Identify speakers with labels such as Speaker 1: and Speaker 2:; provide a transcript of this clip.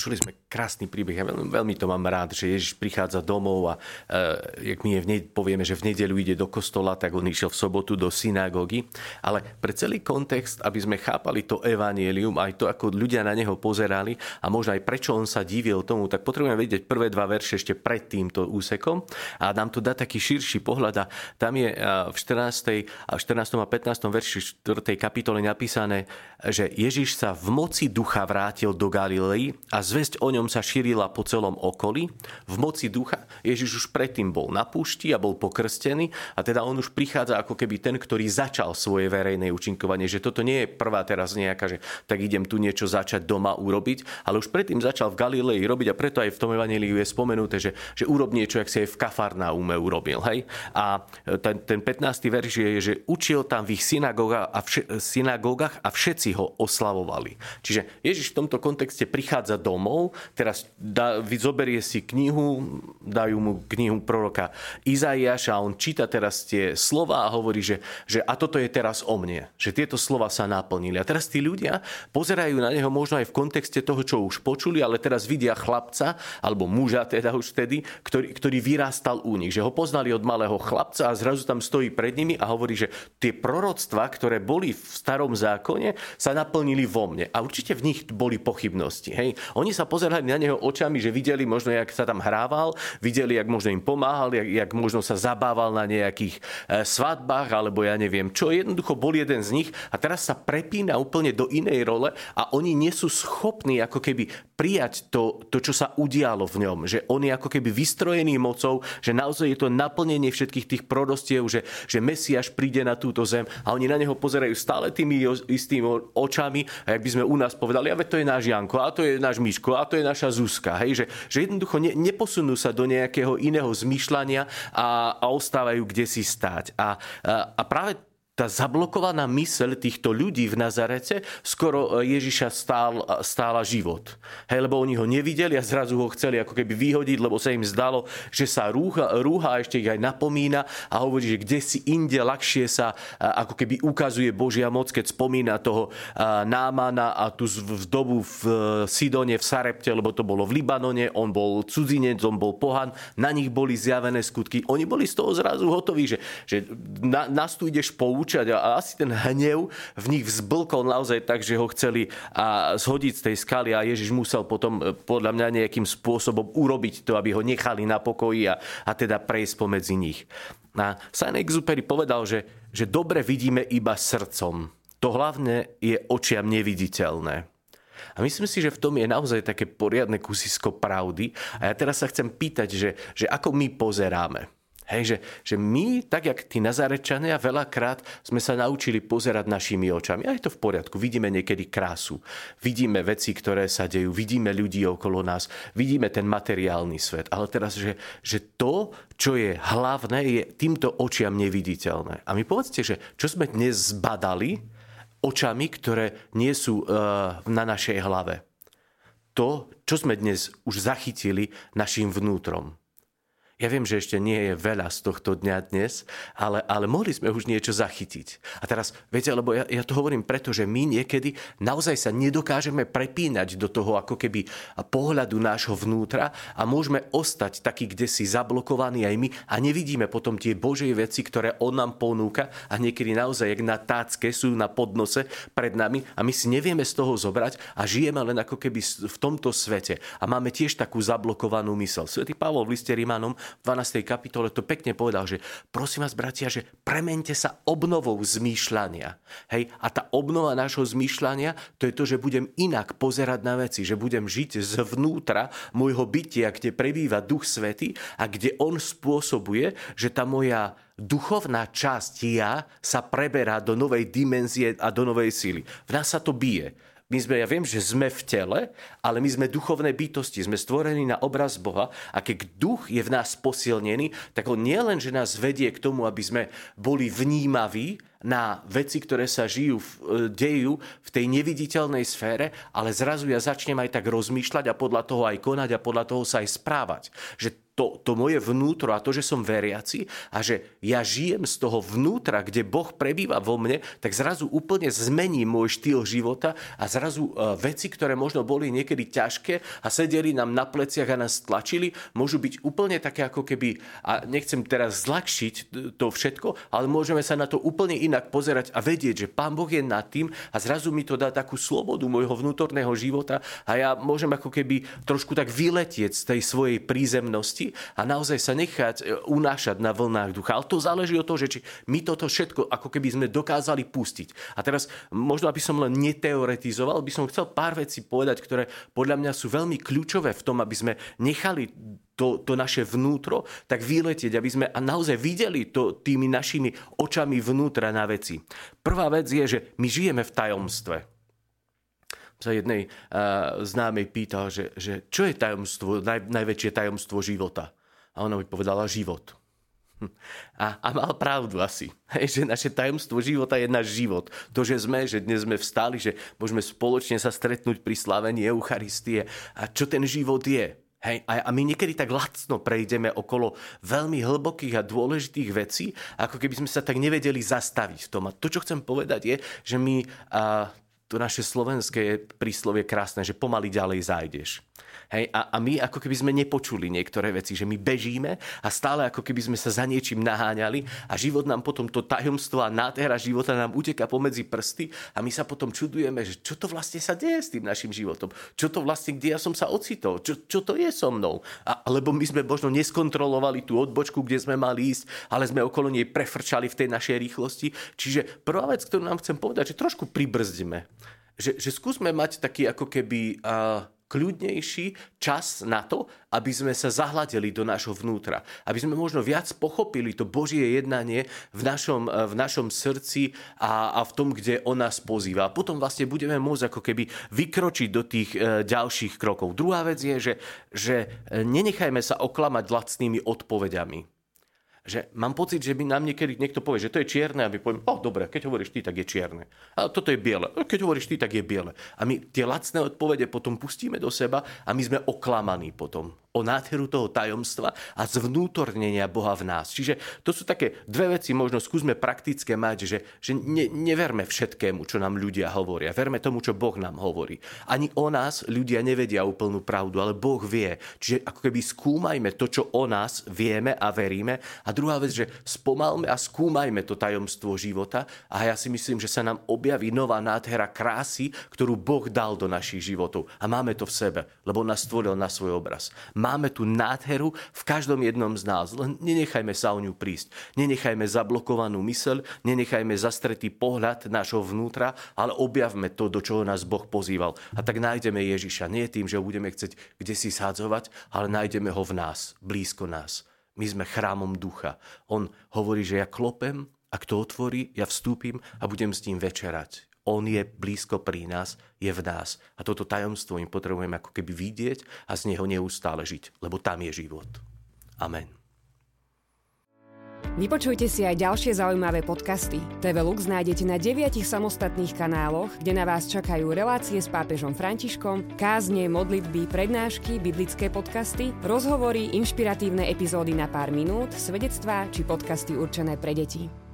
Speaker 1: Počuli sme krásny príbeh, ja veľmi, veľmi to mám rád, že Ježiš prichádza domov a e, jak my je v ne, povieme, že v nedelu ide do kostola, tak on išiel v sobotu do synagógy. Ale pre celý kontext, aby sme chápali to evanielium, aj to, ako ľudia na neho pozerali a možno aj prečo on sa divil tomu, tak potrebujeme vedieť prvé dva verše ešte pred týmto úsekom a nám to dá taký širší pohľad. A tam je v 14. a 14. a 15. verši 4. kapitole napísané, že Ježiš sa v moci ducha vrátil do Galilei a zväzť o ňom sa šírila po celom okolí. V moci ducha Ježiš už predtým bol na púšti a bol pokrstený a teda on už prichádza ako keby ten, ktorý začal svoje verejné účinkovanie. Že toto nie je prvá teraz nejaká, že tak idem tu niečo začať doma urobiť, ale už predtým začal v Galilei robiť a preto aj v tom evaníliu je spomenuté, že, že urob niečo, ak si aj v Kafarnaume urobil. Hej? A ten, ten 15. verš je, že učil tam v ich synagógach a, vše, synagógach a všetci ho oslavovali. Čiže Ježiš v tomto kontexte prichádza do domov, teraz da, zoberie si knihu, dajú mu knihu proroka Izaiáša a on číta teraz tie slova a hovorí, že, že a toto je teraz o mne, že tieto slova sa naplnili. A teraz tí ľudia pozerajú na neho možno aj v kontexte toho, čo už počuli, ale teraz vidia chlapca, alebo muža teda už vtedy, ktorý, ktorý vyrástal u nich, že ho poznali od malého chlapca a zrazu tam stojí pred nimi a hovorí, že tie proroctva, ktoré boli v starom zákone, sa naplnili vo mne. A určite v nich boli pochybnosti. Hej? Oni sa pozerali na neho očami, že videli možno, jak sa tam hrával, videli, jak možno im pomáhal, jak, jak možno sa zabával na nejakých e, svadbách, alebo ja neviem čo. Jednoducho bol jeden z nich a teraz sa prepína úplne do inej role a oni nie sú schopní ako keby prijať to, to, čo sa udialo v ňom. Že on je ako keby vystrojený mocou, že naozaj je to naplnenie všetkých tých prorostiev, že, že Mesiaš príde na túto zem a oni na neho pozerajú stále tými istými očami a jak by sme u nás povedali, a to je náš Janko, a to je náš Miško a to je naša Zuzka. Hej? Že, že jednoducho ne, neposunú sa do nejakého iného zmýšľania a, a ostávajú kde si stáť. A, a, a práve tá zablokovaná myseľ týchto ľudí v Nazarete skoro e, Ježiša stál, stála život. Hej, lebo oni ho nevideli a zrazu ho chceli ako keby vyhodiť, lebo sa im zdalo, že sa rúha, rúha a ešte ich aj napomína a hovorí, že kde si inde ľahšie sa ako keby ukazuje Božia moc, keď spomína toho Námana a v dobu v e, Sidone, v Sarepte, lebo to bolo v Libanone, on bol cudzinec, on bol pohan, na nich boli zjavené skutky. Oni boli z toho zrazu hotoví, že, že na, nás tu ideš poučiť, skúšať a asi ten hnev v nich vzblkol naozaj tak, že ho chceli a zhodiť z tej skaly a Ježiš musel potom e, podľa mňa nejakým spôsobom urobiť to, aby ho nechali na pokoji a, a teda prejsť pomedzi nich. A Saint-Exupéry povedal, že, že dobre vidíme iba srdcom. To hlavne je očiam neviditeľné. A myslím si, že v tom je naozaj také poriadne kusisko pravdy. A ja teraz sa chcem pýtať, že, že ako my pozeráme. Hej, že, že my, tak jak tí Nazarečania, veľakrát sme sa naučili pozerať našimi očami. A je to v poriadku. Vidíme niekedy krásu. Vidíme veci, ktoré sa dejú. Vidíme ľudí okolo nás. Vidíme ten materiálny svet. Ale teraz, že, že to, čo je hlavné, je týmto očiam neviditeľné. A my povedzte, že čo sme dnes zbadali očami, ktoré nie sú uh, na našej hlave. To, čo sme dnes už zachytili našim vnútrom. Ja viem, že ešte nie je veľa z tohto dňa dnes, ale, ale mohli sme už niečo zachytiť. A teraz, viete, lebo ja, ja to hovorím preto, že my niekedy naozaj sa nedokážeme prepínať do toho ako keby pohľadu nášho vnútra a môžeme ostať taký, kde si zablokovaní aj my a nevidíme potom tie Božie veci, ktoré On nám ponúka a niekedy naozaj, jak na tácke, sú na podnose pred nami a my si nevieme z toho zobrať a žijeme len ako keby v tomto svete. A máme tiež takú zablokovanú mysel. Svetý Pavol v liste Rímanom v 12. kapitole to pekne povedal, že prosím vás, bratia, že premente sa obnovou zmýšľania. Hej? A tá obnova nášho zmýšľania, to je to, že budem inak pozerať na veci, že budem žiť zvnútra môjho bytia, kde prebýva Duch Svety a kde On spôsobuje, že tá moja duchovná časť ja sa preberá do novej dimenzie a do novej síly. V nás sa to bije. My sme, ja viem, že sme v tele, ale my sme duchovné bytosti, sme stvorení na obraz Boha a keď duch je v nás posilnený, tak on nie len, že nás vedie k tomu, aby sme boli vnímaví na veci, ktoré sa žijú, e, dejú v tej neviditeľnej sfére, ale zrazu ja začnem aj tak rozmýšľať a podľa toho aj konať a podľa toho sa aj správať. Že to, to moje vnútro a to, že som veriaci a že ja žijem z toho vnútra, kde Boh prebýva vo mne, tak zrazu úplne zmení môj štýl života a zrazu uh, veci, ktoré možno boli niekedy ťažké a sedeli nám na pleciach a nás tlačili, môžu byť úplne také ako keby, a nechcem teraz zľahčiť to všetko, ale môžeme sa na to úplne inak pozerať a vedieť, že Pán Boh je nad tým a zrazu mi to dá takú slobodu môjho vnútorného života a ja môžem ako keby trošku tak vyletieť z tej svojej prízemnosti a naozaj sa nechať e, unášať na vlnách ducha. Ale to záleží od toho, že či my toto všetko ako keby sme dokázali pustiť. A teraz možno, aby som len neteoretizoval, by som chcel pár vecí povedať, ktoré podľa mňa sú veľmi kľúčové v tom, aby sme nechali to, to naše vnútro, tak vyletieť, aby sme naozaj videli to tými našimi očami vnútra na veci. Prvá vec je, že my žijeme v tajomstve sa jednej uh, známej pýtal, že, že čo je tajomstvo, naj, najväčšie tajomstvo života. A ona mi povedala život. A, a mal pravdu asi, že naše tajomstvo života je náš život. To, že sme, že dnes sme vstali, že môžeme spoločne sa stretnúť pri slavení Eucharistie. A čo ten život je? Hej, a my niekedy tak lacno prejdeme okolo veľmi hlbokých a dôležitých vecí, ako keby sme sa tak nevedeli zastaviť v tom. A to, čo chcem povedať, je, že my a, to naše slovenské príslovie krásne, že pomaly ďalej zájdeš. Hej, a, a my ako keby sme nepočuli niektoré veci, že my bežíme a stále ako keby sme sa za niečím naháňali a život nám potom to tajomstvo a nádhera života nám uteka pomedzi prsty a my sa potom čudujeme, že čo to vlastne sa deje s tým našim životom. Čo to vlastne, kde ja som sa ocitol, čo, čo to je so mnou. A, alebo my sme možno neskontrolovali tú odbočku, kde sme mali ísť, ale sme okolo nej prefrčali v tej našej rýchlosti. Čiže prvá vec, ktorú nám chcem povedať, že trošku pribrzdíme. Že, že skúsme mať taký ako keby... Uh, kľudnejší čas na to, aby sme sa zahladili do nášho vnútra. Aby sme možno viac pochopili to Božie jednanie v našom, v našom srdci a, a v tom, kde on nás pozýva. A potom vlastne budeme môcť ako keby vykročiť do tých e, ďalších krokov. Druhá vec je, že, že nenechajme sa oklamať lacnými odpovediami že mám pocit, že by nám niekedy niekto povie, že to je čierne a my povieme, o dobre, keď hovoríš ty, tak je čierne. A toto je biele. Keď hovoríš ty, tak je biele. A my tie lacné odpovede potom pustíme do seba a my sme oklamaní potom o nádheru toho tajomstva a zvnútornenia Boha v nás. Čiže to sú také dve veci, možno skúsme praktické mať, že, že ne, neverme všetkému, čo nám ľudia hovoria. Verme tomu, čo Boh nám hovorí. Ani o nás ľudia nevedia úplnú pravdu, ale Boh vie. Čiže ako keby skúmajme to, čo o nás vieme a veríme. A druhá vec, že spomalme a skúmajme to tajomstvo života. A ja si myslím, že sa nám objaví nová nádhera krásy, ktorú Boh dal do našich životov. A máme to v sebe, lebo nás stvoril na svoj obraz Máme tu nádheru v každom jednom z nás. Len nenechajme sa o ňu prísť. Nenechajme zablokovanú myseľ, nenechajme zastretý pohľad nášho vnútra, ale objavme to, do čoho nás Boh pozýval. A tak nájdeme Ježiša. Nie tým, že ho budeme chcieť kde si sádzovať, ale nájdeme ho v nás, blízko nás. My sme chrámom ducha. On hovorí, že ja klopem, ak to otvorí, ja vstúpim a budem s ním večerať. On je blízko pri nás, je v nás. A toto tajomstvo im potrebujeme ako keby vidieť a z neho neustále žiť, lebo tam je život. Amen.
Speaker 2: Vypočujte si aj ďalšie zaujímavé podcasty. TV Lux nájdete na deviatich samostatných kanáloch, kde na vás čakajú relácie s pápežom Františkom, kázne, modlitby, prednášky, biblické podcasty, rozhovory, inšpiratívne epizódy na pár minút, svedectvá či podcasty určené pre deti.